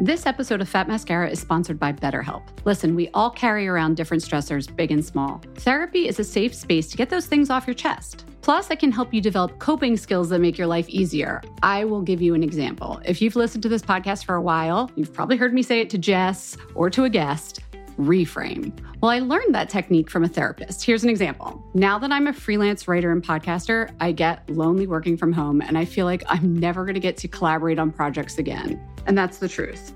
This episode of Fat Mascara is sponsored by BetterHelp. Listen, we all carry around different stressors, big and small. Therapy is a safe space to get those things off your chest. Plus, I can help you develop coping skills that make your life easier. I will give you an example. If you've listened to this podcast for a while, you've probably heard me say it to Jess or to a guest reframe. Well, I learned that technique from a therapist. Here's an example. Now that I'm a freelance writer and podcaster, I get lonely working from home and I feel like I'm never going to get to collaborate on projects again. And that's the truth.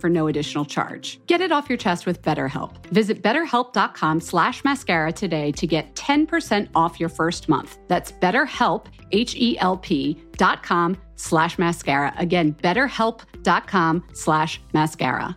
for no additional charge. Get it off your chest with BetterHelp. Visit betterhelp.com slash mascara today to get 10% off your first month. That's betterhelp, H-E-L-P dot com slash mascara. Again, betterhelp.com slash mascara.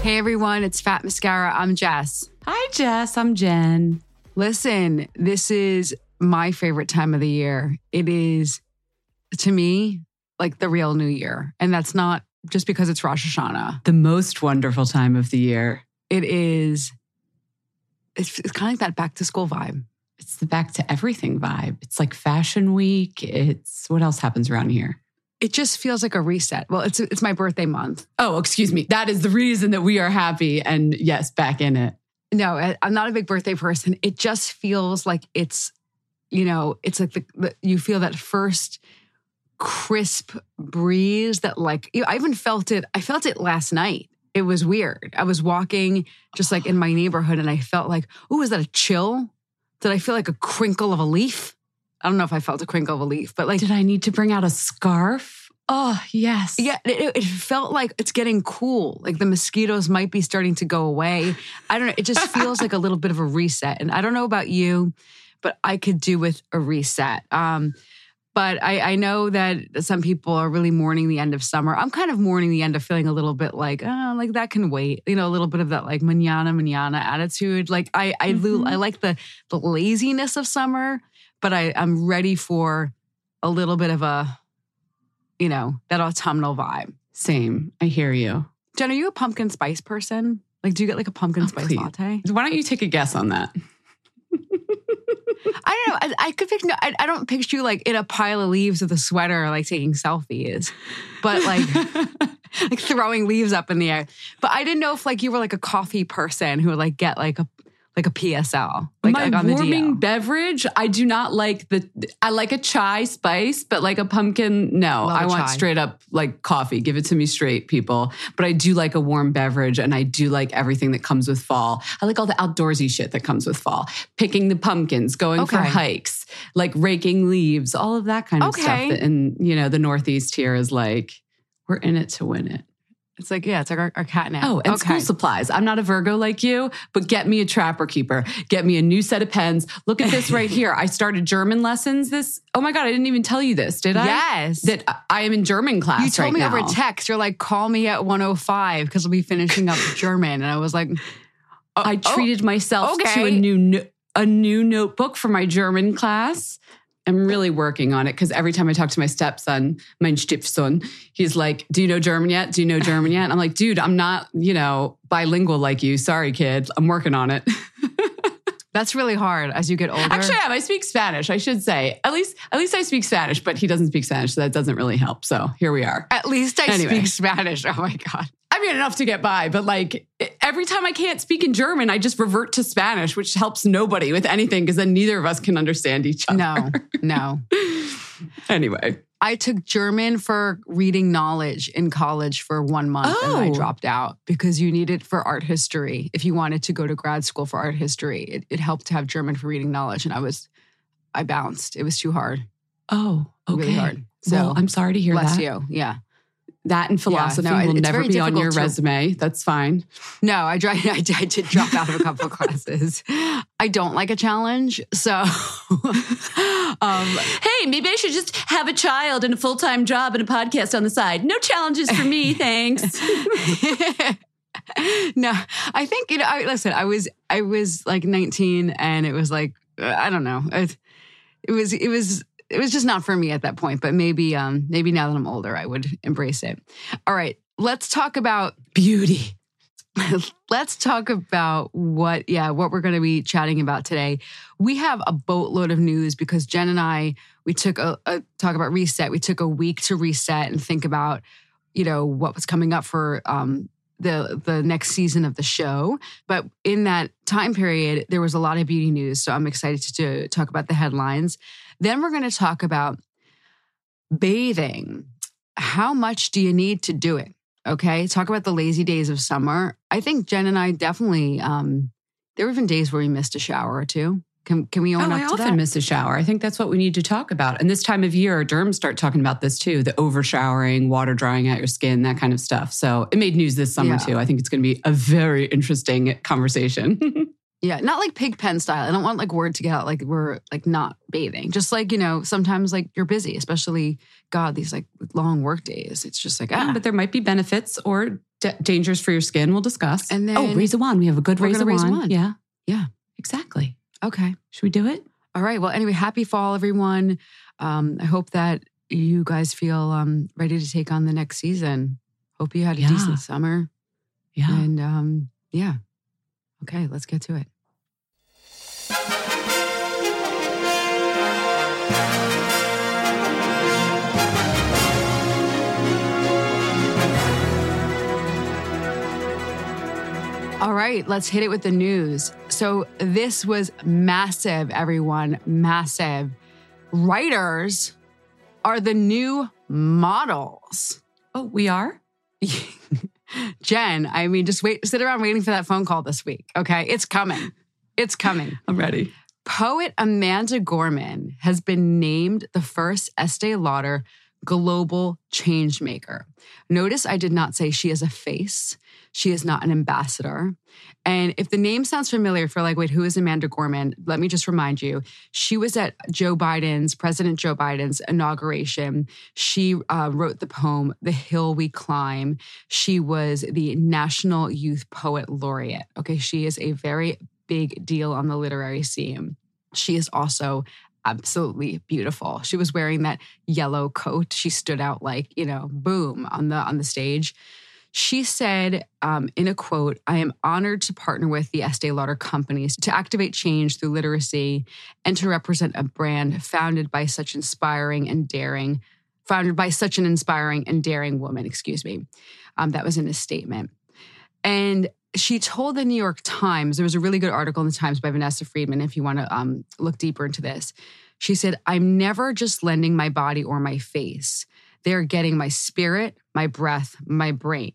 Hey everyone, it's Fat Mascara. I'm Jess. Hi, Jess. I'm Jen. Listen, this is my favorite time of the year. It is, to me, like the real new year. And that's not just because it's Rosh Hashanah. The most wonderful time of the year. It is, it's, it's kind of like that back to school vibe. It's the back to everything vibe. It's like fashion week. It's what else happens around here? It just feels like a reset. Well, it's it's my birthday month. Oh, excuse me. That is the reason that we are happy and yes, back in it. No, I'm not a big birthday person. It just feels like it's, you know, it's like the, you feel that first crisp breeze that like I even felt it. I felt it last night. It was weird. I was walking just like in my neighborhood and I felt like, oh, is that a chill? Did I feel like a crinkle of a leaf? I don't know if I felt a crinkle of a leaf, but like Did I need to bring out a scarf? Oh, yes. Yeah, it, it felt like it's getting cool. Like the mosquitoes might be starting to go away. I don't know. It just feels like a little bit of a reset. And I don't know about you, but I could do with a reset. Um, but I, I know that some people are really mourning the end of summer. I'm kind of mourning the end of feeling a little bit like, oh, like that can wait. You know, a little bit of that like manana manana attitude. Like I I, Mhm. I like the the laziness of summer, but I, I'm ready for a little bit of a, you know, that autumnal vibe. Same. I hear you. Jen, are you a pumpkin spice person? Like, do you get like a pumpkin Oh, spice please. latte? Why don't you take a guess on that? I don't know. I, I could picture. I, I don't picture you like in a pile of leaves with a sweater, like taking selfies, but like like throwing leaves up in the air. But I didn't know if like you were like a coffee person who would like get like a like a PSL, like, My like warming beverage, I do not like the. I like a chai spice, but like a pumpkin, no. Love I want chai. straight up like coffee. Give it to me straight, people. But I do like a warm beverage, and I do like everything that comes with fall. I like all the outdoorsy shit that comes with fall. Picking the pumpkins, going for hikes, like raking leaves, all of that kind of stuff. That, and you know, the Northeast here is like we're in it to win it. It's like yeah, it's like our, our cat now. Oh, and okay. school supplies. I'm not a Virgo like you, but get me a trapper keeper. Get me a new set of pens. Look at this right here. I started German lessons this. Oh my God, I didn't even tell you this, did I? Yes. That I- am in German class. you told right me now. over text. You're like, call me at 105 because we'll be finishing up German. And I was like, oh, I oh, treated oh, myself to a new a new notebook for my German class. I'm really working on it because every time I talk to my stepson, mein Stiefsohn, he's like, "Do you know German yet? Do you know German yet?" And I'm like, "Dude, I'm not, you know, bilingual like you. Sorry, kid. I'm working on it." that's really hard as you get older. Actually, I am. I speak Spanish. I should say at least at least I speak Spanish, but he doesn't speak Spanish, so that doesn't really help. So here we are. at least I Anyway. speak Spanish. Oh my God. I mean, enough to get by, but like every time I can't speak in German, I just revert to Spanish, which helps nobody with anything because then neither of us can understand each other. No, no. Anyway, I took German for reading knowledge in college for one month and I Oh. dropped out because you need it for art history. If you wanted to go to grad school for art history, it, it helped to have German for reading knowledge. And I was, I bounced. It was too hard, oh, okay. really hard. So well, I'm sorry to hear bless that. you. Yeah. That and philosophy no, will never be on your to- resume. That's fine. No, I tried. I did, I did drop out of a couple of classes. I don't like a challenge, so um, Hey, maybe I should just have a child and a full time job and a podcast on the side. No challenges for me, thanks. no, I think you know. I, listen, I was I was like 19, and it was like I don't know. It, it was it was it was just not for me at that point. But maybe um maybe now that I'm older, I would embrace it. All right, let's talk about Beauty. let's talk about what yeah what we're going to be chatting about today we have a boatload of news because jen and i we took a, a talk about reset we took a week to reset and think about you know what was coming up for um the the next season of the show but in that time period there was a lot of beauty news so i'm excited to, to talk about the headlines then we're going to talk about bathing how much do you need to do it Okay. Talk about the lazy days of summer. I think Jen and I definitely, um, there have been days where we missed a shower or two. Can, can we own Oh, up I to often that? miss a shower. I think that's what we need to talk about. And this time of year, derms start talking about this too the over showering, water drying out your skin, that kind of stuff. So it made news this summer Yeah. too. I think it's going to be a very interesting conversation. yeah. Not like pig pen style. I don't want like word to get out like we're like not bathing. Just like, you know, sometimes like you're busy, especially God, these like long work days. It's just like, ah, but there might be benefits or d- dangers for your skin. We'll discuss. And then, oh, then raise a wand. We have a good raise a raise a wand. Yeah. Yeah. Exactly. Okay. Should we do it? All right. Well, anyway, happy fall, everyone. Um, I hope that you guys feel um, ready to take on the next season. Hope you had a Yeah. decent summer. Yeah. And um, yeah. Okay, let's get to it. All right, let's hit it with the news. So, this was massive, everyone. Massive. Writers are the new models. oh, we are? Jen, I mean, just wait, sit around waiting for that phone call this week. Okay. It's coming. It's coming. I'm ready. Poet Amanda Gorman has been named the first Estee Lauder global changemaker. Notice I did not say she is a face. She is not an ambassador. And if the name sounds familiar for like, wait, who is Amanda Gorman? Let me just remind you. She was at Joe Biden's, President Joe Biden's inauguration. She uh, wrote the poem, The Hill We Climb. She was the National Youth Poet Laureate. Okay, she is a very big deal on the literary scene. She is also absolutely beautiful. She was wearing that yellow coat. She stood out like, you know, boom on the on the stage. She said um, in a quote, I am honored to partner with the Estee Lauder companies to activate change through literacy and to represent a brand founded by such inspiring and daring, founded by such an inspiring and daring woman, excuse me. Um, that was in a statement. And she told the New York Times, there was a really good article in the Times by Vanessa Friedman, if you want to um, look deeper into this. She said, I'm never just lending my body or my face. They're getting my spirit, my breath, my brain.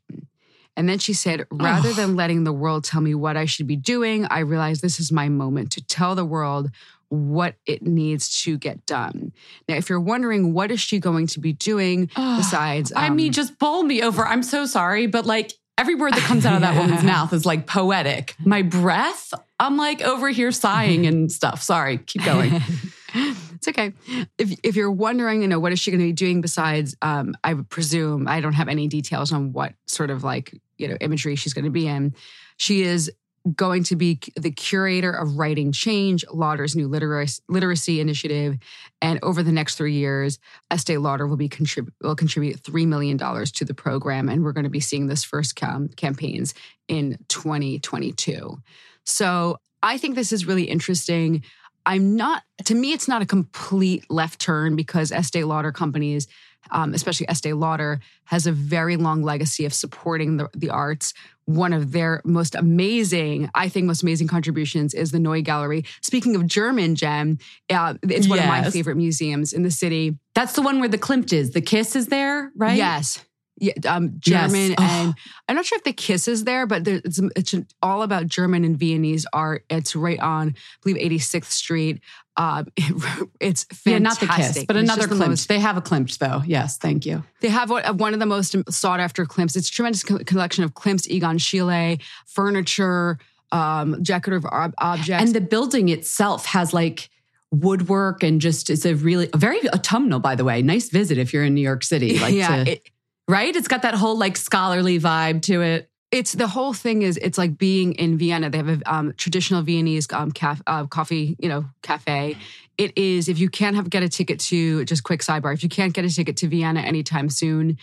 And then she said, rather than letting the world tell me what I should be doing, I realized this is my moment to tell the world what it needs to get done. Now, if you're wondering what is she going to be doing besides um, I mean, um, just bowl me over. I'm so sorry, but like every word that comes out of that woman's mouth is like poetic. My breath, I'm like over here sighing and stuff. Sorry, keep going. it's okay. If if you're wondering, you know, what is she going to be doing besides? Um, I presume I don't have any details on what sort of like you know imagery she's going to be in. She is going to be the curator of Writing Change, Lauder's new literacy, literacy initiative, and over the next three years, Estee Lauder will be contrib- will contribute three million dollars to the program, and we're going to be seeing this first cam- campaigns in 2022. So I think this is really interesting. I'm not, to me, it's not a complete left turn because Estee Lauder companies, um, especially Estee Lauder, has a very long legacy of supporting the, the arts. One of their most amazing, I think, most amazing contributions is the Neue Gallery. Speaking of German, Jen, uh, it's one yes. of my favorite museums in the city. That's the one where the Klimt is. The kiss is there, right? Yes yeah, um, German, yes. oh. and I'm not sure if the kiss is there, but there, it's it's all about German and Viennese art. It's right on, I believe, 86th Street. Uh, it, it's fantastic. Yeah, not the kiss, but another Klimt. The most, they have a Klimt though. Yes, thank you. They have one of the most sought after Klimts. It's a tremendous collection of Klimts, Egon Schiele, furniture, um, decorative objects, and the building itself has like woodwork and just it's a really a very autumnal by the way nice visit if you're in new york city like yeah to, it, right? It's got that whole like scholarly vibe to it. It's the whole thing is it's like being in Vienna. They have a um, traditional Viennese um, caf- uh, coffee, you know, cafe. It is if you can't have get a ticket to just quick sidebar. If you can't get a ticket to Vienna anytime soon,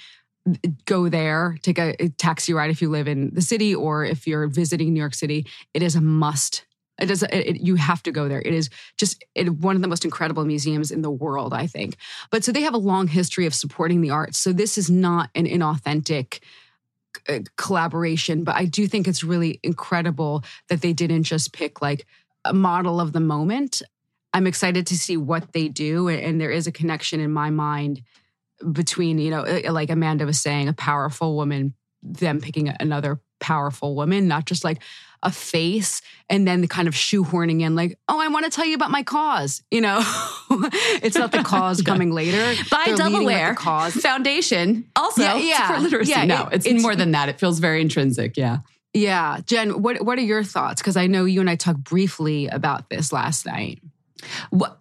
go there. Take a, a taxi ride if you live in the city or if you're visiting New York City. It is a must it does. It, it, you have to go there. It is just it, one of the most incredible museums in the world, I think. But so they have a long history of supporting the arts. So this is not an inauthentic uh, collaboration. But I do think it's really incredible that they didn't just pick like a model of the moment. I'm excited to see what they do, and there is a connection in my mind between you know, uh, like Amanda was saying, a powerful woman, them picking another powerful woman, not just like a face and then the kind of shoehorning in like, oh, I want to tell you about my cause. You know, it's not the cause yeah. coming later. By Delaware cause Foundation, also yeah, yeah, for literacy. Yeah, no, it, it's, it's more than that. It feels very intrinsic. Yeah. Yeah, Jen, what what are your thoughts? Because I know you and I talked briefly about this last night.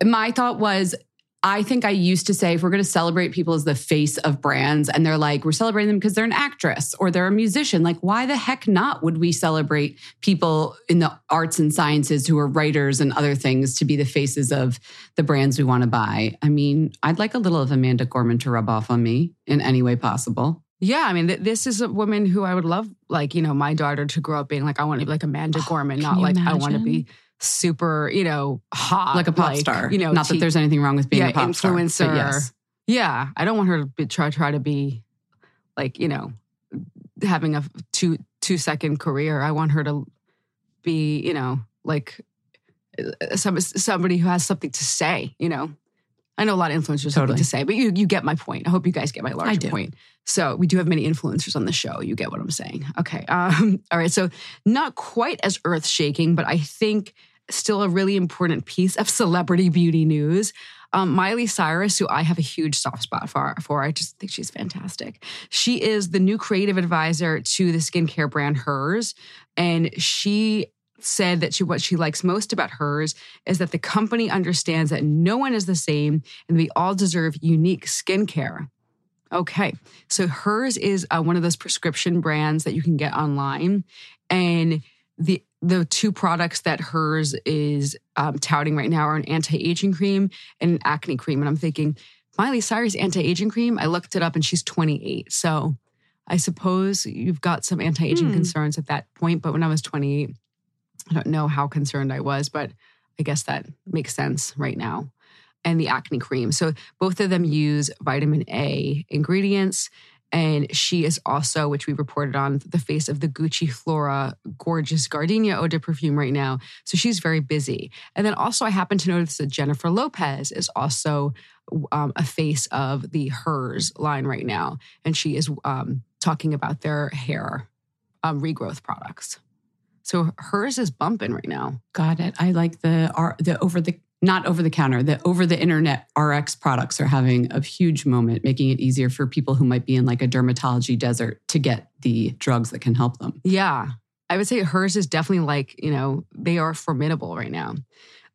My thought was I think I used to say if we're going to celebrate people as the face of brands and they're like, we're celebrating them because they're an actress or they're a musician, like, why the heck not would we celebrate people in the arts and sciences who are writers and other things to be the faces of the brands we want to buy? I mean, I'd like a little of Amanda Gorman to rub off on me in any way possible. Yeah, I mean, th- this is a woman who I would love, like, you know, my daughter to grow up being like, I want to be like Amanda oh, Gorman, not like imagine? I want to be super, you know, hot, like a pop like, star. You know, not that there's anything wrong with being yeah, a pop influencer. star. Yes. Yeah, I don't want her to be, try try to be like you know having a two two second career. I want her to be you know like uh, some, somebody who has something to say. You know, I know a lot of influencers totally. have something to say, but you you get my point. I hope you guys get my larger point. So we do have many influencers on the show. You get what I'm saying. Okay. Um, all right. So not quite as earth shaking, but I think still a really important piece of celebrity beauty news. Um, Miley Cyrus, who I have a huge soft spot for, for, I just think she's fantastic. She is the new creative advisor to the skincare brand Hers, and she said that she what she likes most about hers is that the company understands that no one is the same and we all deserve unique skincare. Okay. So hers is uh, one of those prescription brands that you can get online. And the the two products that hers is um, touting right now are an anti-aging cream and an acne cream. And I'm thinking, Miley Cyrus anti-aging cream. I looked it up and she's 28. So I suppose you've got some anti-aging Hmm. concerns at that point. But when I was 28, I don't know how concerned I was, but I guess that makes sense right now. And the acne cream. So both of them use vitamin A ingredients. And she is also, which we reported on, the face of the Gucci Flora gorgeous Gardenia eau de perfume right now. So she's very busy. And then also, I happen to notice that Jennifer Lopez is also um, a face of the Hers line right now. And she is um, talking about their hair um, regrowth products. So hers is bumping right now. Got it. I like the R- the over the not over the counter, the over the internet RX products are having a huge moment, making it easier for people who might be in like a dermatology desert to get the drugs that can help them. Yeah. I would say hers is definitely like, you know, they are formidable right now.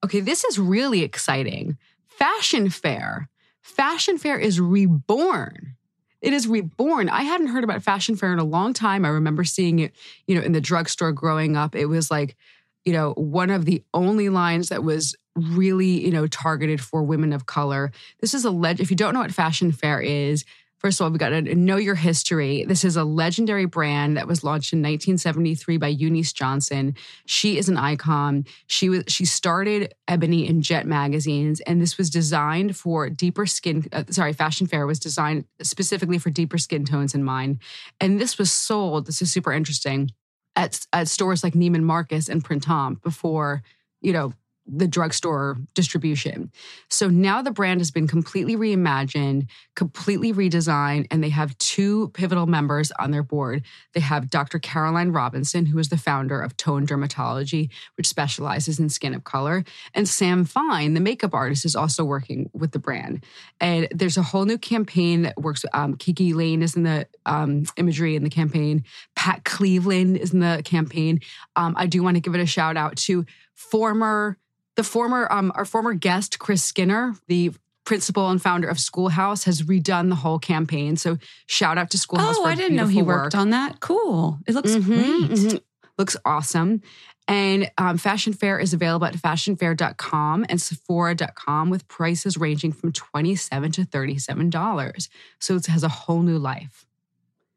Okay, this is really exciting. Fashion Fair. Fashion Fair is reborn. It is reborn. I hadn't heard about Fashion Fair in a long time. I remember seeing it, you know, in the drugstore growing up. It was like, you know, one of the only lines that was really, you know, targeted for women of color. This is a leg. If you don't know what Fashion Fair is, First of all, we got to know your history. This is a legendary brand that was launched in 1973 by Eunice Johnson. She is an icon. She was she started Ebony and Jet magazines, and this was designed for deeper skin. Uh, sorry, Fashion Fair was designed specifically for deeper skin tones in mind, and this was sold. This is super interesting at at stores like Neiman Marcus and Printemps before you know the drugstore distribution. So now the brand has been completely reimagined, completely redesigned, and they have two pivotal members on their board. They have Dr. Caroline Robinson, who is the founder of Tone Dermatology, which specializes in skin of color, and Sam Fine, the makeup artist, is also working with the brand. And there's a whole new campaign that works. Um, KiKi Layne is in the um, imagery in the campaign. Pat Cleveland is in the campaign. Um, I do want to give it a shout out to former the former um, our former guest chris skinner the principal and founder of schoolhouse has redone the whole campaign so shout out to schoolhouse Oh, for I didn't know he worked work. on that. Cool. It looks Mhm, great. mhm. looks awesome and um, fashion fair is available at fashionfair.com and sephora.com with prices ranging from 27 to 37 dollars so it has a whole new life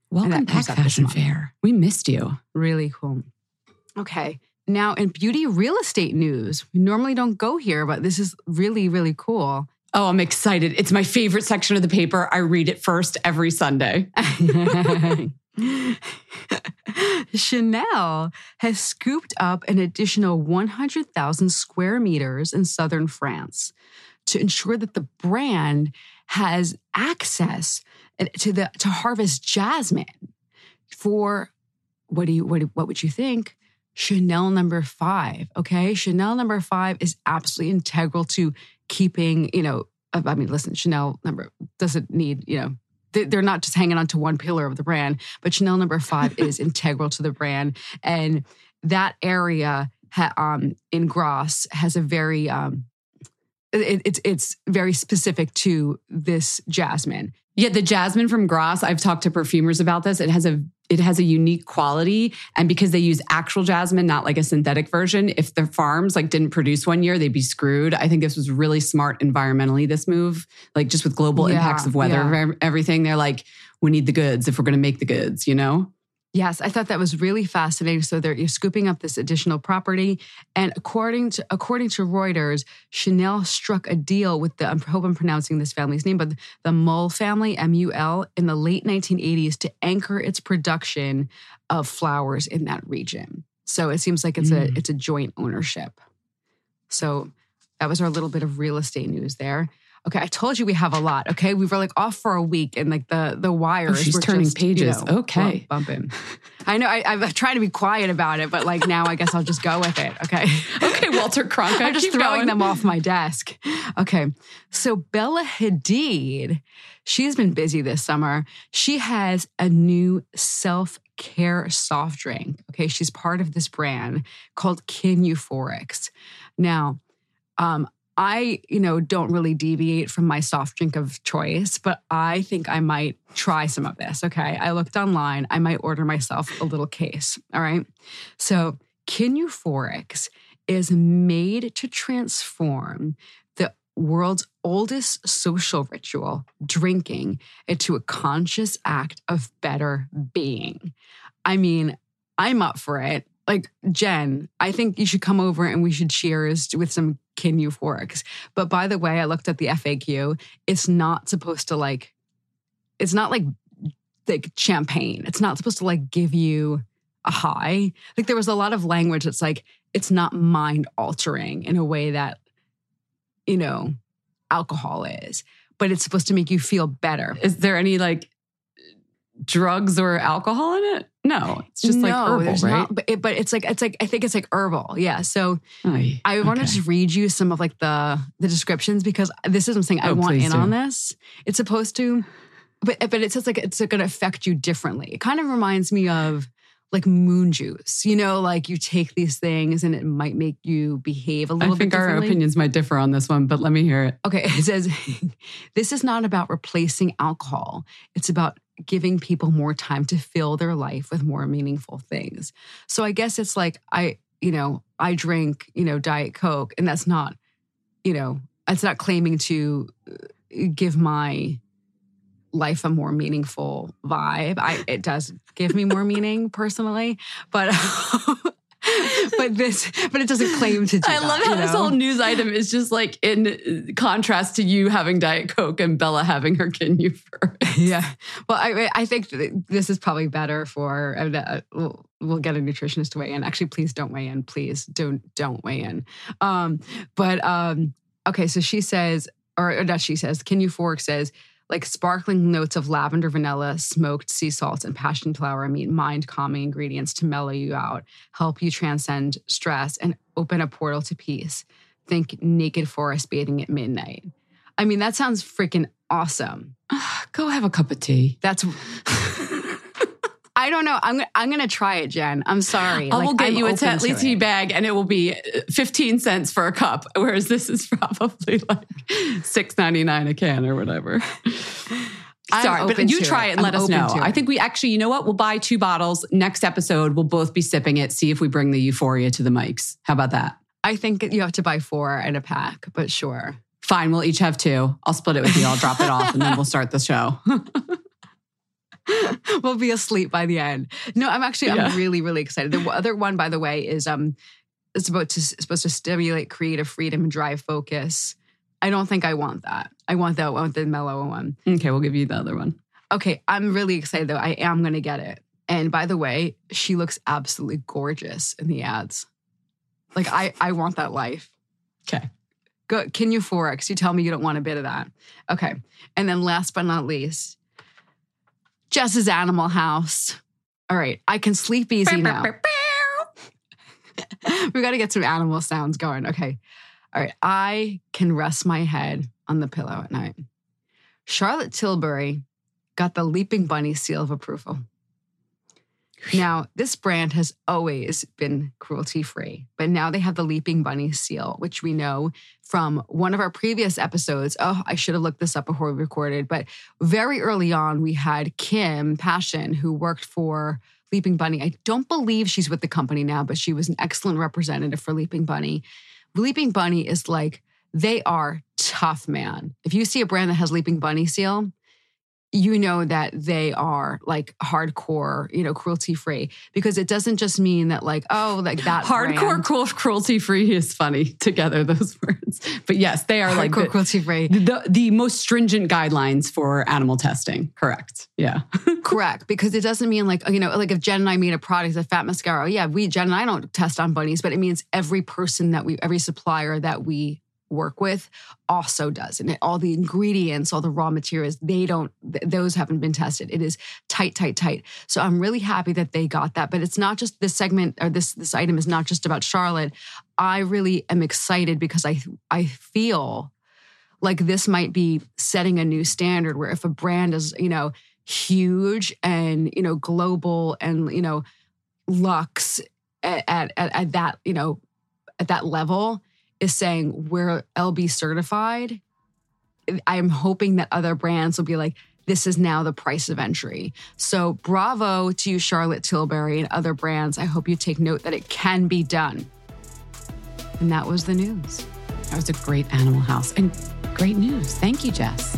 Welcome back, Fashion. Fair. We missed you. Really cool. Okay. Now, in beauty real estate news, we normally don't go here, but this is really, really cool. Oh, I'm excited. It's my favorite section of the paper. I read it first every Sunday. Chanel has scooped up an additional 100,000 square meters in southern France to ensure that the brand has access eh, to the to harvest jasmine for what do you what, what would you think? Chanel number five. Okay. Chanel number five is absolutely integral to keeping, you know, I mean, listen, Chanel number doesn't need, you know, they- they're not just hanging on to one pillar of the brand, but Chanel number five is integral to the brand. And that area ha, um, in Grasse has a very, um, it, it's it's very specific to this jasmine. Yeah, the jasmine from Grasse, I've talked to perfumers about this. It has a it has a unique quality and because they use actual jasmine, not like a synthetic version, if the farms like didn't produce one year, they'd be screwed. I think this was really smart environmentally this move, like just with global Yeah, impacts of weather yeah. everything. They're like we need the goods if we're going to make the goods, you know? Yes, I thought that was really fascinating. So they're you're scooping up this additional property, and according to according to Reuters, Chanel struck a deal with the I hope I'm pronouncing this family's name, but the Mul family M U L in the late 1980s to anchor its production of flowers in that region. So it seems like it's a Mm. it's a joint ownership. So that was our little bit of real estate news there. Okay, I told you we have a lot. Okay, we were like off for a week, and like the the wires. Oh, she's were turning just, you pages. know, Okay. bump- bumping. I know. I, I'm trying to be quiet about it, but like now, I guess I'll just go with it. Okay. Okay, Walter Cronkite. I'm just throwing going. them off my desk. Okay. So Bella Hadid, she's been busy this summer. She has a new self care soft drink. Okay. She's part of this brand called Kin Euphorics. Now, um, I, you know, don't really deviate from my soft drink of choice, but I think I might try some of this. Okay. I looked online. I might order myself a little case. All right. So Kin Euphorics is made to transform the world's oldest social ritual, drinking, into a conscious act of better being. I mean, I'm up for it. Like, Jen, I think you should come over and we should cheers with some kin euphorics. But by the way, I looked at the FAQ. It's not supposed to like, it's not like like champagne. It's not supposed to like give you a high. Like there was a lot of language that's like, it's not mind altering in a way that, you know, alcohol is, but it's supposed to make you feel better. Is there any like drugs or alcohol in it? No, it's just like herbal, right? not, but, it, but it's like it's like I think it's like herbal. Yeah. So Oy, I want to okay. just read you some of like the the descriptions because this is something I Oh, want in do. on this. It's supposed to, but but it says like it's going to affect you differently. It kind of reminds me of like moon juice. You know, like you take these things and it might make you behave a little bit I think our opinions might differ on this one, but let me hear it. Okay, it says this is not about replacing alcohol. It's about giving people more time to fill their life with more meaningful things. So I guess it's like I, you know, I drink, you know, diet coke and that's not, you know, it's not claiming to uh, give my life a more meaningful vibe. I it does give me more meaning personally, but but this but it doesn't claim to do I that, love how this know? whole news item is just like in contrast to you having Diet Coke and Bella having her euphoric. yeah. Well, I I think this is probably better for. Uh, we'll, we'll get a nutritionist to weigh in. Actually, please don't weigh in. Please don't don't weigh in. Um, but um, okay. So she says, or, or not she says, Kin Fork says. Like sparkling notes of lavender, vanilla, smoked sea salt, and passion flower meet mind calming ingredients to mellow you out, help you transcend stress, and open a portal to peace. Think naked forest bathing at midnight. I mean, that sounds freaking awesome. Go have a cup of tea. That's. I don't know. I'm I'm gonna try it, Jen. I'm sorry. I Like, will get I'm you a Tetley tea bag and it will be uh, 15 cents for a cup, whereas this is probably like $6.99 a can or whatever. I'm Sorry, but you try it. it and I'm let us know. I think we actually, you know what? We'll buy two bottles. Next episode, we'll both be sipping it, see if we bring the euphoria to the mics. How about that? I think you have to buy four in a pack, but sure. Fine, we'll each have two. I'll split it with you. I'll drop it off and then we'll start the show. we'll be asleep by the end. No, I'm actually I'm really really excited. The other one, by the way, is um, it's about to supposed to stimulate creative freedom and drive focus. I don't think I want that. I want that. I want the mellow one. okay, we'll give you the other one. Okay, I'm really excited though. I am going to get it. And by the way, she looks absolutely gorgeous in the ads. Like I, I want that life. Okay. Go, Kin Euphorics? You tell me you don't want a bit of that. Okay. And then last but not least, Jess's Animal House. All right, I can sleep easy now. we got to get some animal sounds going. Okay. All right. I can rest my head on the pillow at night. Charlotte Tilbury got the Leaping Bunny seal of approval. Now, this brand has always been cruelty free, but now they have the Leaping Bunny seal, which we know from one of our previous episodes. Oh, I should have looked this up before we recorded, but very early on, we had Kim Passion, who worked for Leaping Bunny. I don't believe she's with the company now, but she was an excellent representative for Leaping Bunny. Leaping Bunny is like, they are tough, man. If you see a brand that has Leaping Bunny seal, you know that they are like hardcore, you know, cruelty free because it doesn't just mean that like, oh, like that Hardcore cruelty free is funny together, those words. But yes, they are like hardcore the, cruelty free. the, the most stringent guidelines for animal testing. Correct. Yeah. Correct, because it doesn't mean like you know, like if Jen and I made a product, a fat mascara. Yeah, we Jen and I don't test on bunnies, but it means every person that we, every supplier that we work with, also does, and all the ingredients, all the raw materials, they don't. th- those haven't been tested. It is tight, tight, tight. So I'm really happy that they got that. But it's not just this segment or this this item is not just about Charlotte. I really am excited because I I feel like this might be setting a new standard where if a brand is you know huge and you know global and you know lux at, at, at that you know at that level is saying we're lb certified i'm hoping that other brands will be like this is now the price of entry. So bravo to you, Charlotte Tilbury and other brands. I hope you take note that it can be done. And that was the news. That was a great Animal House and great news. Thank you, Jess.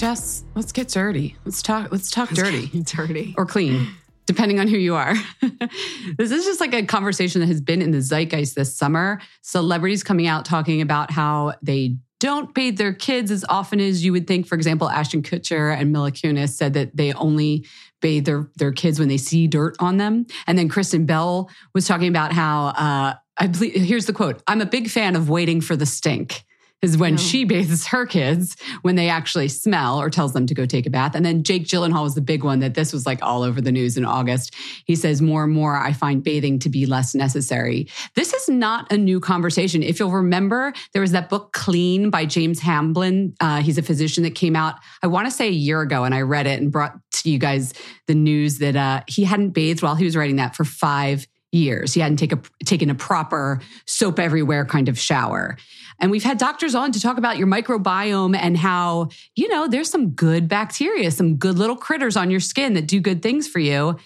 Jess, let's get dirty. Let's talk. Let's talk dirty dirty. or clean, depending on who you are. this is just like a conversation that has been in the zeitgeist this summer. Celebrities coming out talking about how they don't bathe their kids as often as you would think. For example, Ashton Kutcher and Mila Kunis said that they only bathe their, their kids when they see dirt on them. And then Kristen Bell was talking about how, uh, I believe, here's the quote I'm a big fan of waiting for the stink is when she bathes her kids when they actually smell or tells them to go take a bath. And then Jake Gyllenhaal was the big one that this was like all over the news in August. He says, More and more, I find bathing to be less necessary. This is not a new conversation. If you'll remember, there was that book Clean by James Hamblin. Uh, he's a physician that came out, I want to say a year ago, and I read it and brought to you guys the news that uh, he hadn't bathed while he was writing that for five years. He hadn't take a, taken a proper soap everywhere kind of shower. And we've had doctors on to talk about your microbiome and how, you know, there's some good bacteria, some good little critters on your skin that do good things for you.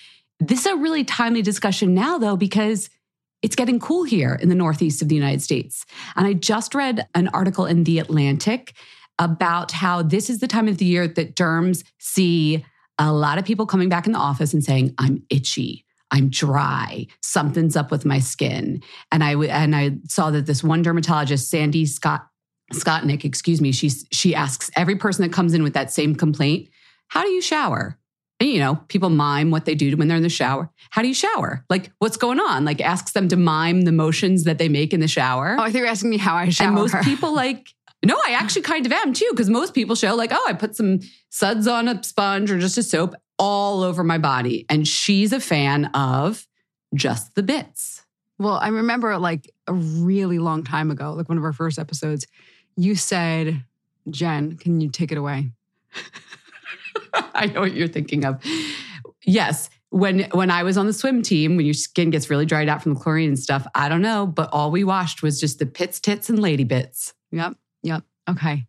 This is a really timely discussion now, though, because it's getting cool here in the Northeast of the United States. And I just read an article in The Atlantic about how this is the time of the year that derms see a lot of people coming back in the office and saying, I'm itchy. I'm dry. Something's up with my skin. And I and I saw that this one dermatologist, Sandy Scott Skotnick, excuse me, she she asks every person that comes in with that same complaint, "How do you shower?" And you know, people mime what they do when they're in the shower. How do you shower? Like, what's going on? Like, asks them to mime the motions that they make in the shower. Oh, I think you're asking me how I shower. And most people like. No, I actually kind of am too, because most people show like, oh, I put some suds on a sponge or just a soap all over my body. And she's a fan of just the bits. Well, I remember like a really long time ago, like one of our first episodes, you said, Jen, can you take it away? I know what you're thinking of. Yes. When when I was on the swim team, when your skin gets really dried out from the chlorine and stuff, I don't know, but all we washed was just the pits, tits, and lady bits. Yep. Yep. Okay.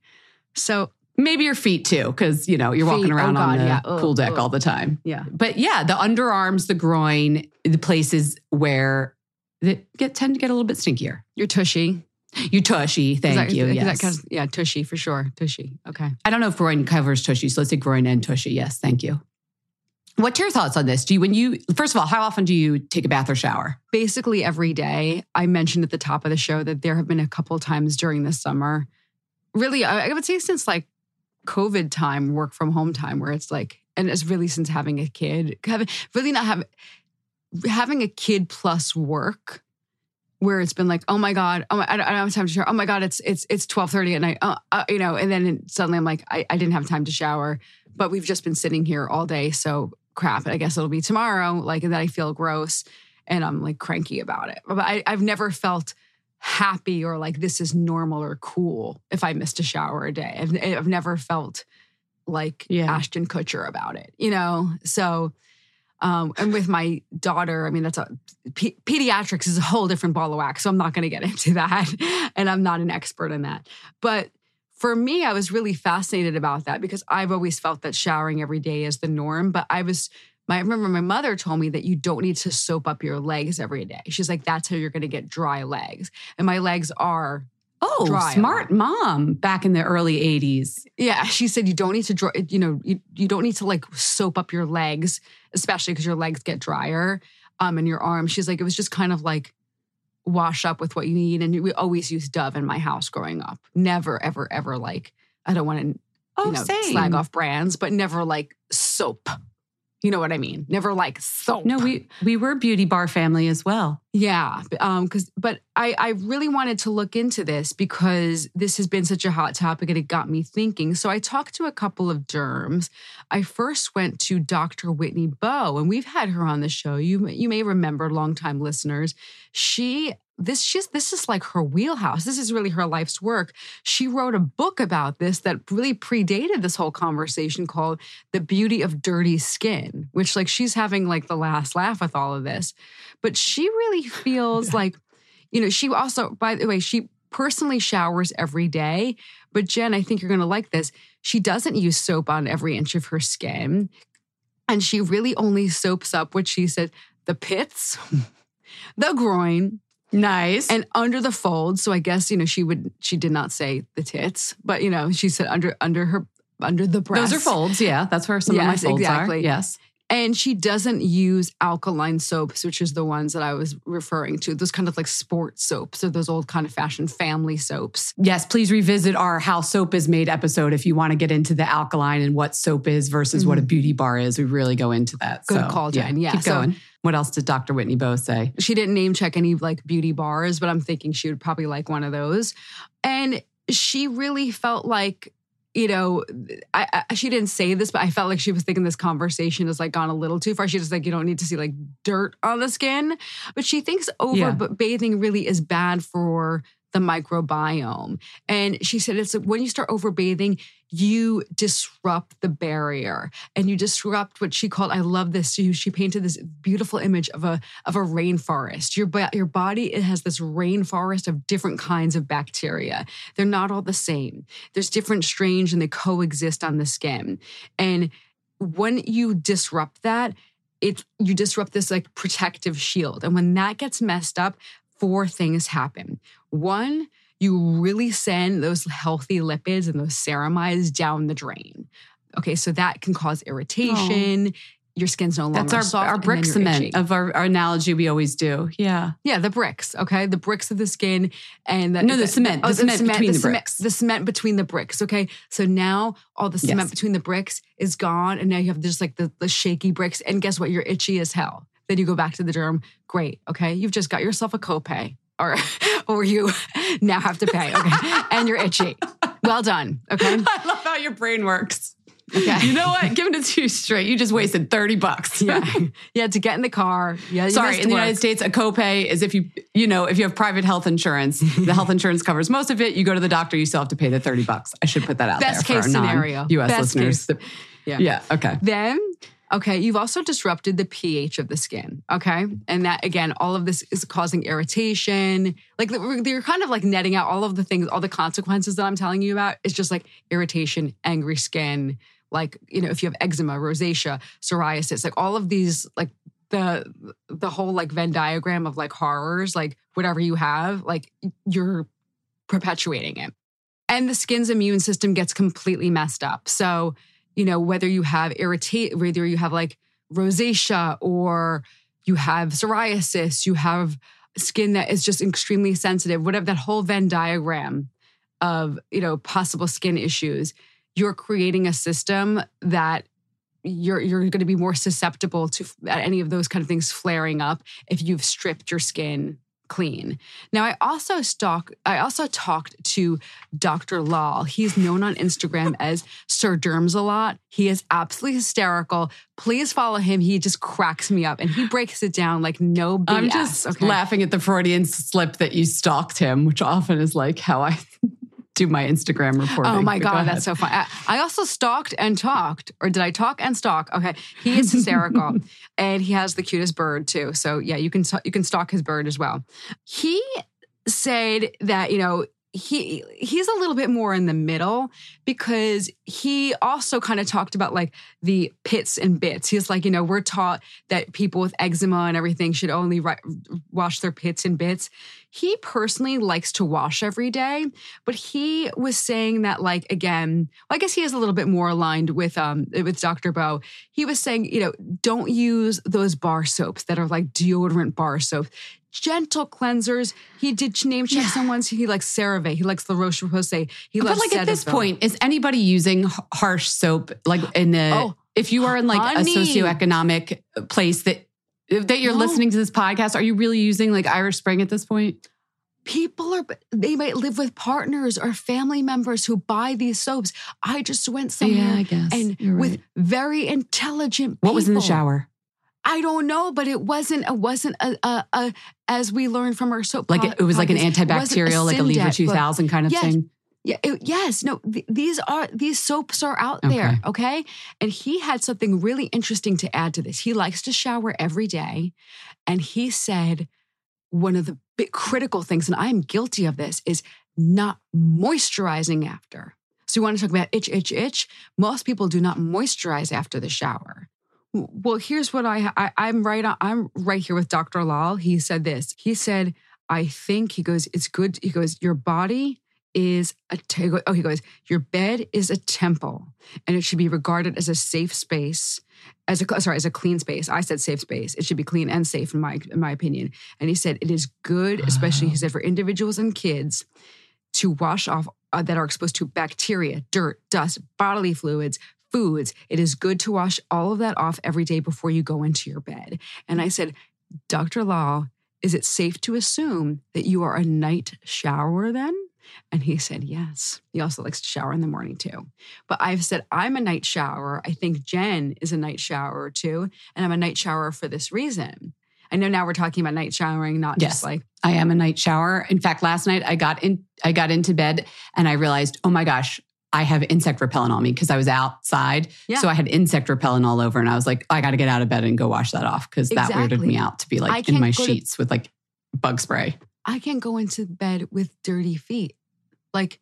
So maybe your feet too, because you know you're Feet, walking oh around on the yeah. Pool deck all the time. yeah. But yeah, the underarms, the groin, the places where that get tend to get a little bit stinkier. Your tushy. You tushy, thank that- you. Yes. that kind of- yeah, tushy for sure. Tushy. Okay. I don't know if groin covers tushy, so let's say groin and tushy. Yes, thank you. What's your thoughts on this? Do you, when you, first of all, how often do you take a bath or shower? Basically every day. I mentioned at the top of the show that there have been a couple times during the summer. Really, I would say since like COVID time, work from home time, where it's like, and it's really since having a kid, having really not having having a kid plus work, where it's been like, oh my god, oh my, I don't I don't have time to shower. Oh my god, it's it's it's twelve thirty at night. Uh, uh, you know, and then suddenly I'm like, I, I didn't have time to shower, but we've just been sitting here all day, so crap. I guess it'll be tomorrow. Like that, I feel gross, and I'm like cranky about it. But I, I've never felt happy or like this is normal or cool if I missed a shower a day. I've, I've never felt like Yeah. Ashton Kutcher about it, you know? So, um, and with my daughter, I mean, that's a pediatrics is a whole different ball of wax. So I'm not going to get into that. And I'm not an expert in that. But for me, I was really fascinated about that because I've always felt that showering every day is the norm. But I was, my, I remember my mother told me that you don't need to soap up your legs every day. She's like, that's how you're going to get dry legs. And my legs are Oh, Dry smart mom back in the early 80s. Yeah, she said you don't need to draw. You know, you, you don't need to like soap up your legs, especially because your legs get drier, um, and your arms. She's like, it was just kind of like wash up with what you need. And we always used Dove in my house growing up. Never, ever, ever like I don't want to Oh, you know same. slag off brands, but never like soap. You know what I mean? Never like soap. No, we we were beauty bar family as well. Yeah, um, because but I I really wanted to look into this because this has been such a hot topic and it got me thinking. So I talked to a couple of derms. I first went to Dr. Whitney Bowe, and we've had her on the show. You you may remember, longtime listeners. She this she's this is like her wheelhouse. This is really her life's work. She wrote a book about this that really predated this whole conversation called The Beauty of Dirty Skin, which like she's having like the last laugh with all of this. But she really feels like, you know, she also, by the way, she personally showers every day. But Jen, I think you're gonna like this. She doesn't use soap on every inch of her skin. And she really only soaps up what she said the pits, the groin, Nice. And under the folds, so I guess, you know, she would she did not say the tits, but you know, she said under under her under the breast. Those are folds, yeah. That's where some yes, of my folds exactly. are. Yes. And she doesn't use alkaline soaps, which is the ones that I was referring to. Those kind of like sports soaps or those old kind of fashioned family soaps. Yes, please revisit our How Soap is Made episode if you want to get into the alkaline and what soap is versus mm-hmm. what a mm-hmm. beauty bar is. We really go into that. Good so, call, Jen. Yeah. yeah keep so, going. What else did Dr. Whitney Bowe say? She didn't name check any like beauty bars, but I'm thinking she would probably like one of those. And she really felt like you know, I, I, she didn't say this, but I felt like she was thinking this conversation has like gone a little too far. She's just like, you don't need to see like dirt on the skin, but she thinks over yeah. bathing really is bad for the microbiome. And she said it's when you start overbathing, you disrupt the barrier and you disrupt what she called, I love this. She, she painted this beautiful image of a, of a rainforest. Your, your body, it has this rainforest of different kinds of bacteria. They're not all the same. There's different strains and they coexist on the skin. And when you disrupt that, it you disrupt this like protective shield. And when that gets messed up, four things happen. One, you really send those healthy lipids and those ceramides down the drain. Okay, so that can cause irritation. Oh. Your skin's no longer That's our, soft. Our brick cement of our, our, analogy we always do. Yeah. Yeah, the bricks, okay? The bricks of the skin and the, No, the, the cement. Oh, the, oh, the, cement, cement between the, the bricks. the cement between the bricks, okay? So now all the cement yes. between the bricks is gone and now you have just like the, the shaky bricks and guess what? You're itchy as hell. Then you go back to the derm. Great. Okay. You've just got yourself a copay or or you now have to pay. Okay. and you're itchy. Well done. Okay. I love how your brain works. Okay. You know what? Giving it to you straight. You just wasted 30 bucks. yeah. Yeah. To get in the car. Yeah. Sorry. In the work. United States, a copay is if you, you know, if you have private health insurance, the health insurance covers most of it. You go to the doctor, you still have to pay the 30 bucks. I should put that out Best there. Best case scenario. US Best listeners. Case. Yeah. Yeah. Okay. Then Okay, you've also disrupted the pH of the skin. Okay. And that, again, all of this is causing irritation. Like you're kind of like netting out all of the things, all the consequences that I'm telling you about. It's just like irritation, angry skin, like, you know, if you have eczema, rosacea, psoriasis, like all of these, like the the whole like Venn diagram of like horrors, like whatever you have, like you're perpetuating it. And the skin's immune system gets completely messed up. So you know, whether you have irritate, whether you have like rosacea or you have psoriasis, you have skin that is just extremely sensitive, whatever that whole Venn diagram of, you know, possible skin issues, you're creating a system that you're you're going to be more susceptible to any of those kind of things flaring up if you've stripped your skin clean. Now, I also stalk, I also talked to Dr. Lal. He's known on Instagram as Sir Derms a lot. He is absolutely hysterical. Please follow him. He just cracks me up and he breaks it down like no BS. I'm just okay? laughing at the Freudian slip that you stalked him, which often is like how I do my Instagram reporting. Oh my God, go that's so fun. I, also stalked and talked, or did I talk and stalk? Okay, he is hysterical, and he has the cutest bird too. So yeah, you can you can stalk his bird as well. He said that you know he he's a little bit more in the middle because he also kind of talked about like the pits and bits. He's like, you know, we're taught that people with eczema and everything should only ri- wash their pits and bits. He personally likes to wash every day, but he was saying that like again, well, I guess he is a little bit more aligned with um with Dr. Bowe. He was saying, you know, don't use those bar soaps that are like deodorant bar soaps gentle cleansers. He did name check yeah. someone's. He likes CeraVe. He likes La Roche Posay. He but loves. But like at this point, is anybody using harsh soap? Like in the oh, if you are in like honey. a socioeconomic place that that you're No. listening to this podcast? Are you really using like Irish Spring at this point? People are, they might live with partners or family members who buy these soaps. I just went somewhere guess. and You're with right. very intelligent what was in the shower? I don't know, but it wasn't. It wasn't a, a, a as we learned from our soap. Like it, it was like an antibacterial, like a Lever but- 2000 kind of Yes. thing. Yeah, it- yes, no. th- these are these soaps are out there, okay? And he had something really interesting to add to this. He likes to shower every day, and he said one of the big critical things, and I am guilty of this, is not moisturizing after. So you want to talk about itch, itch, itch? Most people do not moisturize after the shower. Well, here's what I, I I'm right on, I'm right here with Dr. Lal. He said this. He said, I think he goes, it's good. He goes, your body is a te- oh he goes your bed is a temple and it should be regarded as a safe space as a sorry as a clean space. I said safe space. It should be clean and safe in my in my opinion. And he said it is good especially he said for individuals and kids to wash off uh, that are exposed to bacteria dirt dust bodily fluids foods. It is good to wash all of that off every day before you go into your bed. And i said dr Lal is it safe to assume that you are a night shower then and he said, yes. He also likes to shower in the morning too. But I've said, I'm a night shower. I think Jen is a night shower too. And I'm a night shower for this reason. I know now we're talking about night showering, not Yes. just like, I am a night shower. In fact, last night I got in I got into bed and I realized, oh my gosh, I have insect repellent on me because I was outside. Yeah. So I had insect repellent all over. And I was like, I got to get out of bed and go wash that off because that weirded me out to be I like in my go to- sheets with like bug spray. I can't go into bed with dirty feet. Like,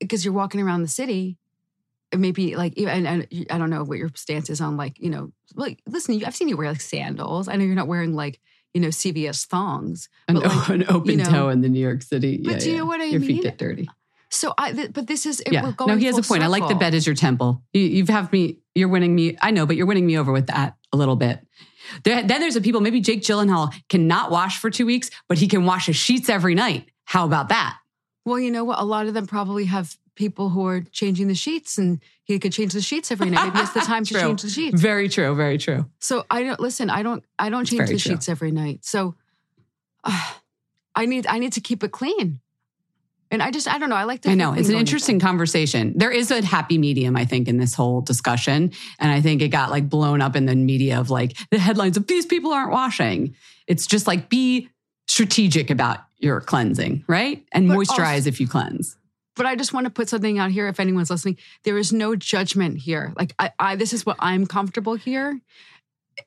because you're walking around the city. Maybe like, and, and I don't know what your stance is on like, you know, like, listen, you- I've seen you wear like sandals. I know you're not wearing like, you know, CVS thongs. An, But, like, an open you know- toe in the New York City. But do you know what I Your mean? feet get dirty. So I, th- but this is, it, yeah. we're going No, he has a point. I like the bed as your temple. You, you've have me. You're winning me. I know, but you're winning me over with that a little bit. There, then there's the people. Maybe Jake Gyllenhaal cannot wash for two weeks, but he can wash his sheets every night. How about that? Well, you know what? A lot of them probably have people who are changing the sheets, and he could change the sheets every night. Maybe it's the time to change the sheets. Very true. Very true. So I don't listen. I don't. I don't change the true. sheets every night. So uh, I need. I need to keep it clean. And I just. I don't know. I like to. I know it's an interesting conversation. There is a happy medium, I think, in this whole discussion, and I think it got like blown up in the media of like the headlines of these people aren't washing. It's just like be strategic about your cleansing, right? And But moisturize also- if you cleanse. But I just want to put something out here. If anyone's listening, there is no judgment here. Like I, I this is what I'm comfortable here.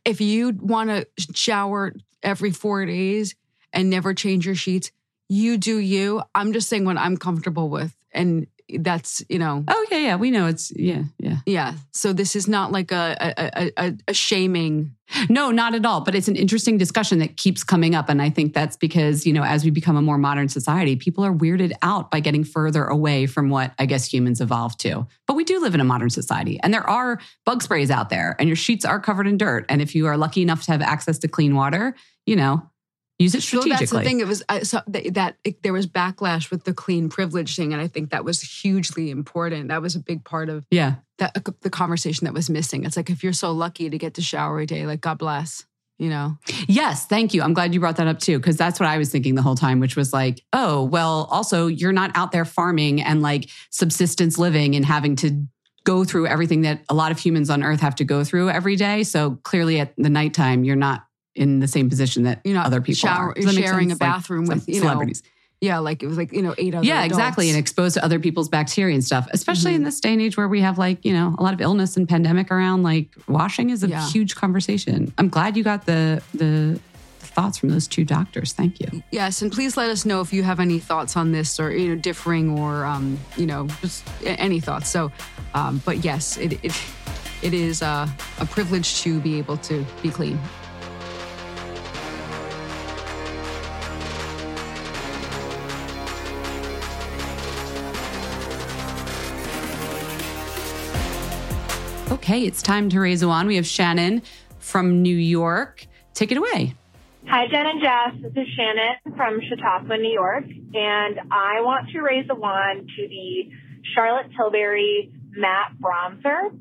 If you want to shower every four days and never change your sheets, you do you. I'm just saying what I'm comfortable with, and that's you know Oh yeah, yeah. We know it's yeah, yeah. yeah. So this is not like a a, a, a, shaming. No, not at all. But it's an interesting discussion that keeps coming up. And I think that's because, you know, as we become a more modern society, people are weirded out by getting further away from what I guess humans evolved to. But we do live in a modern society and there are bug sprays out there and your sheets are covered in dirt. And if you are lucky enough to have access to clean water, you know, use it So strategically. that's the thing. It was uh, I saw that, that it, there was backlash with the clean privilege thing, and I think that was hugely important. That was a big part of Yeah. that uh, the conversation that was missing. It's like if you're so lucky to get to shower a day, like God bless, you know. Yes, thank you. I'm glad you brought that up too, because that's what I was thinking the whole time, which was like, oh, well, also, you're not out there farming and like subsistence living and having to go through everything that a lot of humans on earth have to go through every day. So clearly at the nighttime, you're not in the same position that you know other people shower- are. Does that you're make sharing a bathroom some with, you know, celebrities. Yeah, like it was like you know eight other. yeah, exactly. And exposed to other people's bacteria and stuff, especially in Mhm. this day and age where we have like, you know, a lot of illness and pandemic around, like washing is a Yeah. huge conversation. I'm glad you got the, the, thoughts from those two doctors. Thank you. Yes, and please let us know if you have any thoughts on this or you know differing or um, you know just any thoughts. So, um, but yes, it it, it is uh, a privilege to be able to be clean. Okay, it's time to raise a wand. We have Shannon from New York. Take it away. Hi, Jen and Jess. This is Shannon from Chautauqua, New York, and I want to raise a wand to the Charlotte Tilbury matte bronzer.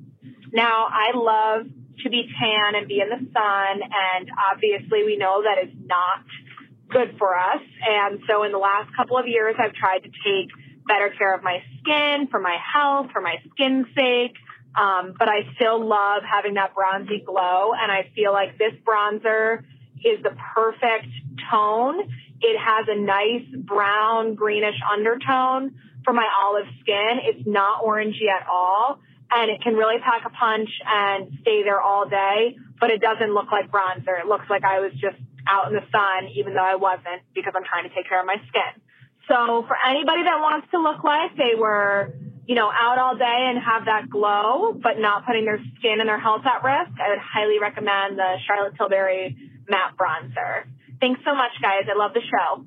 Now, I love to be tan and be in the sun. And obviously we know that is not good for us. And so in the last couple of years, I've tried to take better care of my skin for my health, for my skin's sake. Um, but I still love having that bronzy glow. And I feel like this bronzer is the perfect tone. It has a nice brown greenish undertone for my olive skin. It's not orangey at all. And it can really pack a punch and stay there all day, but it doesn't look like bronzer. It looks like I was just out in the sun, even though I wasn't because I'm trying to take care of my skin. So for anybody that wants to look like they were, you know, out all day and have that glow, but not putting their skin and their health at risk, I would highly recommend the Charlotte Tilbury matte bronzer. Thanks so much, guys. I love the show.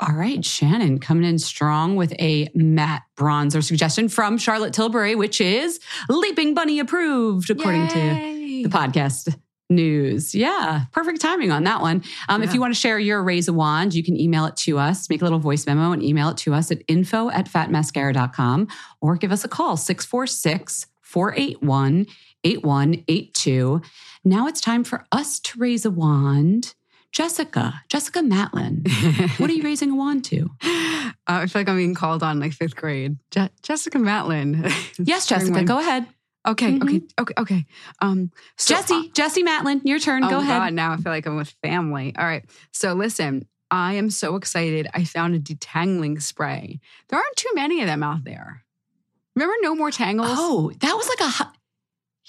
All right, Shannon coming in strong with a matte bronzer suggestion from Charlotte Tilbury, which is Leaping Bunny approved, according Yay. to the podcast news. Yeah, perfect timing on that one. Um, yeah. If you want to share your raise a wand, you can email it to us, make a little voice memo and email it to us at info at fatmascara.com or give us a call 646 481 8182. Now it's time for us to raise a wand. Jessica, Jessica Matlin, what are you raising a wand to? Uh, I feel like I'm being called on like fifth grade. Je- Jessica Matlin. yes, Jessica, go ahead. Okay, mm-hmm. okay, okay, okay. Um, so, Jesse, uh, Jesse Matlin, your turn. Oh Go ahead. God, now I feel like I'm with family. All right. So listen, I am so excited. I found a detangling spray. There aren't too many of them out there. Remember No More Tangles? Oh, that was like a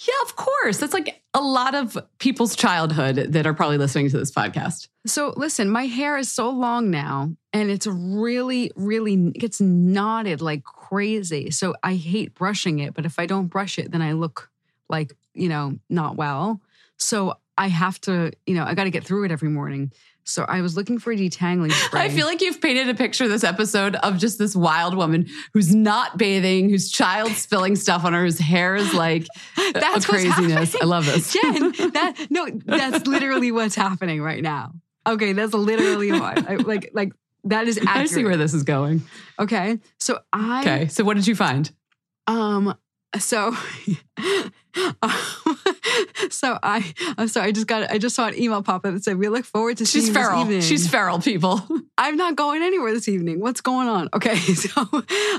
yeah, of course. That's like a lot of people's childhood that are probably listening to this podcast. So, listen, my hair is so long now and it's really, really gets knotted like crazy. So, I hate brushing it, but if I don't brush it, then I look like, you know, not well. So, I have to, you know, I got to get through it every morning. So I was looking for a detangling spray. I feel like you've painted a picture this episode of just this wild woman who's not bathing, whose child's spilling stuff on her, whose hair is like that's craziness. I love this. Jen, that no, that's literally what's happening right now. Okay, that's literally what I, like like that is accurate. I see where this is going. Okay. So I Okay. So what did you find? Um so um, so I I'm sorry, I just got I just saw an email pop up that said we look forward to She's seeing feral. This evening. She's feral, people. I'm not going anywhere this evening. What's going on? Okay, so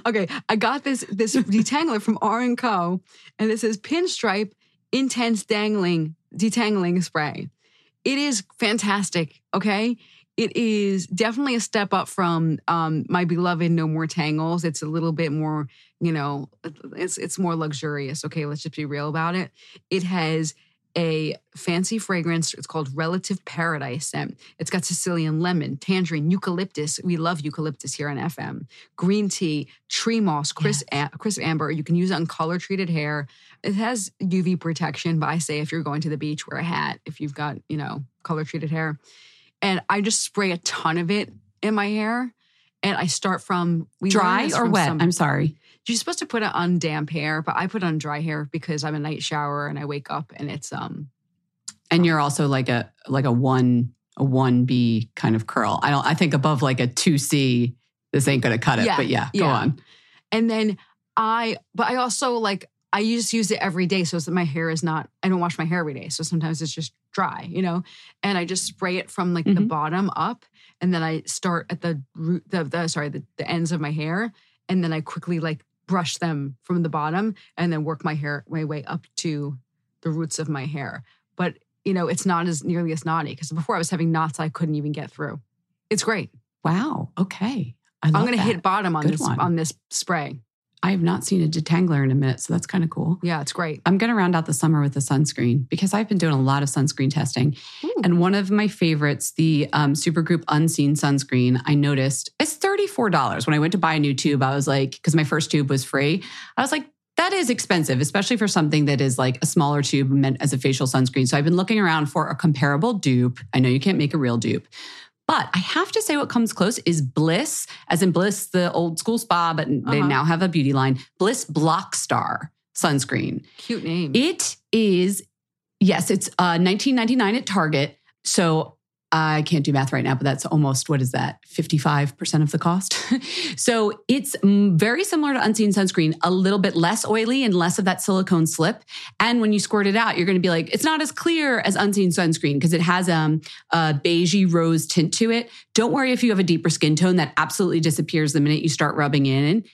okay, I got this this detangler from R and Co. and this is pinstripe intense dangling detangling spray. It is fantastic. Okay. It is definitely a step up from um, my beloved No More Tangles. It's a little bit more, you know, it's it's more luxurious. Okay, let's just be real about it. It has a fancy fragrance. It's called Relative Paradise scent. It's got Sicilian lemon, tangerine, eucalyptus. We love eucalyptus here on FM. Green tea, tree moss, crisp, yes. a- crisp amber. You can use it on color treated hair. It has UV protection, but I say if you're going to the beach, wear a hat if you've got, you know, color treated hair. And I just spray a ton of it in my hair. And I start from dry or wet. Some, I'm sorry. You're supposed to put it on damp hair, but I put on dry hair because I'm a night shower and I wake up and it's um. And you're also like a like a one a one B kind of curl. I don't. I think above like a two C, this ain't gonna cut it. Yeah, but yeah, yeah, go on. And then I, but I also like I just use it every day so that my hair is not. I don't wash my hair every day, so sometimes it's just dry, you know. And I just spray it from like mm-hmm. the bottom up, and then I start at the root, the, the sorry, the, the ends of my hair, and then I quickly like brush them from the bottom, and then work my hair my way up to the roots of my hair. But you know, it's not as nearly as knotty because before I was having knots I couldn't even get through. It's great. Wow. Okay. I am going to hit bottom on Good this one. on this spray. I have not seen a detangler in a minute, so that's kind of cool. Yeah, it's great. I'm going to round out the summer with the sunscreen because I've been doing a lot of sunscreen testing. Ooh. And one of my favorites, the um, Supergoop Unseen sunscreen, I noticed it's $34. When I went to buy a new tube, I was like, because my first tube was free, I was like, that is expensive, especially for something that is like a smaller tube meant as a facial sunscreen. So I've been looking around for a comparable dupe. I know you can't make a real dupe, but I have to say, what comes close is Bliss, as in Bliss, the old school spa, but uh-huh. they now have a beauty line. Bliss Blockstar sunscreen. Cute name. It is, yes, it's uh, 19.99 at Target. So I can't do math right now, but that's almost what is that? 55% of the cost. so it's very similar to unseen sunscreen, a little bit less oily and less of that silicone slip. And when you squirt it out, you're going to be like, it's not as clear as unseen sunscreen because it has um, a beigey rose tint to it. Don't worry if you have a deeper skin tone, that absolutely disappears the minute you start rubbing in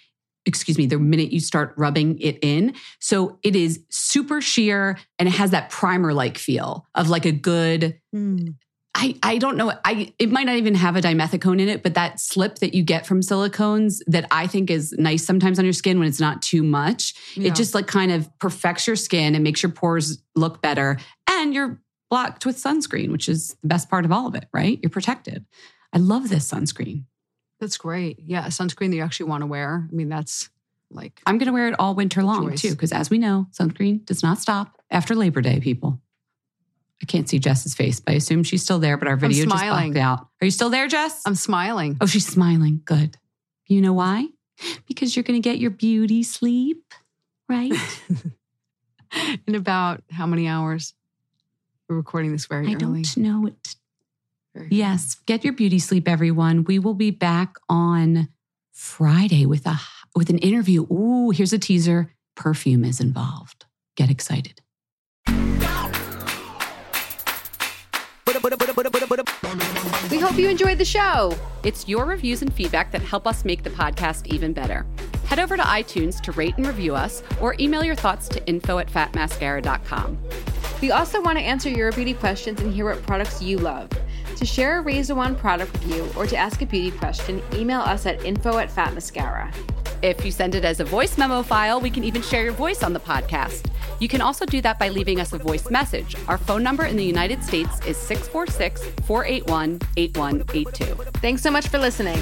excuse me, the minute you start rubbing it in. So it is super sheer and it has that primer like feel of like a good. Mm. I, I don't know. I it might not even have a dimethicone in it, but that slip that you get from silicones that I think is nice sometimes on your skin when it's not too much. Yeah. It just like kind of perfects your skin and makes your pores look better. And you're blocked with sunscreen, which is the best part of all of it, right? You're protected. I love this sunscreen. That's great. Yeah, sunscreen that you actually want to wear. I mean, that's like I'm going to wear it all winter long choice. too, because as we know, sunscreen does not stop after Labor Day. People, I can't see Jess's face, but I assume she's still there. But our video just popped out. Are you still there, Jess? I'm smiling. Oh, she's smiling. Good. You know why? Because you're going to get your beauty sleep, right? In about how many hours? We're recording this very I early. I don't know. It yes, get your beauty sleep, everyone. We will be back on Friday with a with an interview. Ooh, here's a teaser. Perfume is involved. Get excited. We hope you enjoyed the show. It's your reviews and feedback that help us make the podcast even better. Head over to iTunes to rate and review us or email your thoughts to info at fatmascara.com. We also want to answer your beauty questions and hear what products you love. To share a raise a wand product review or to ask a beauty question, email us at info at fatmascara. If you send it as a voice memo file, we can even share your voice on the podcast. You can also do that by leaving us a voice message. Our phone number in the United States is 646 481 8182. Thanks so much for listening.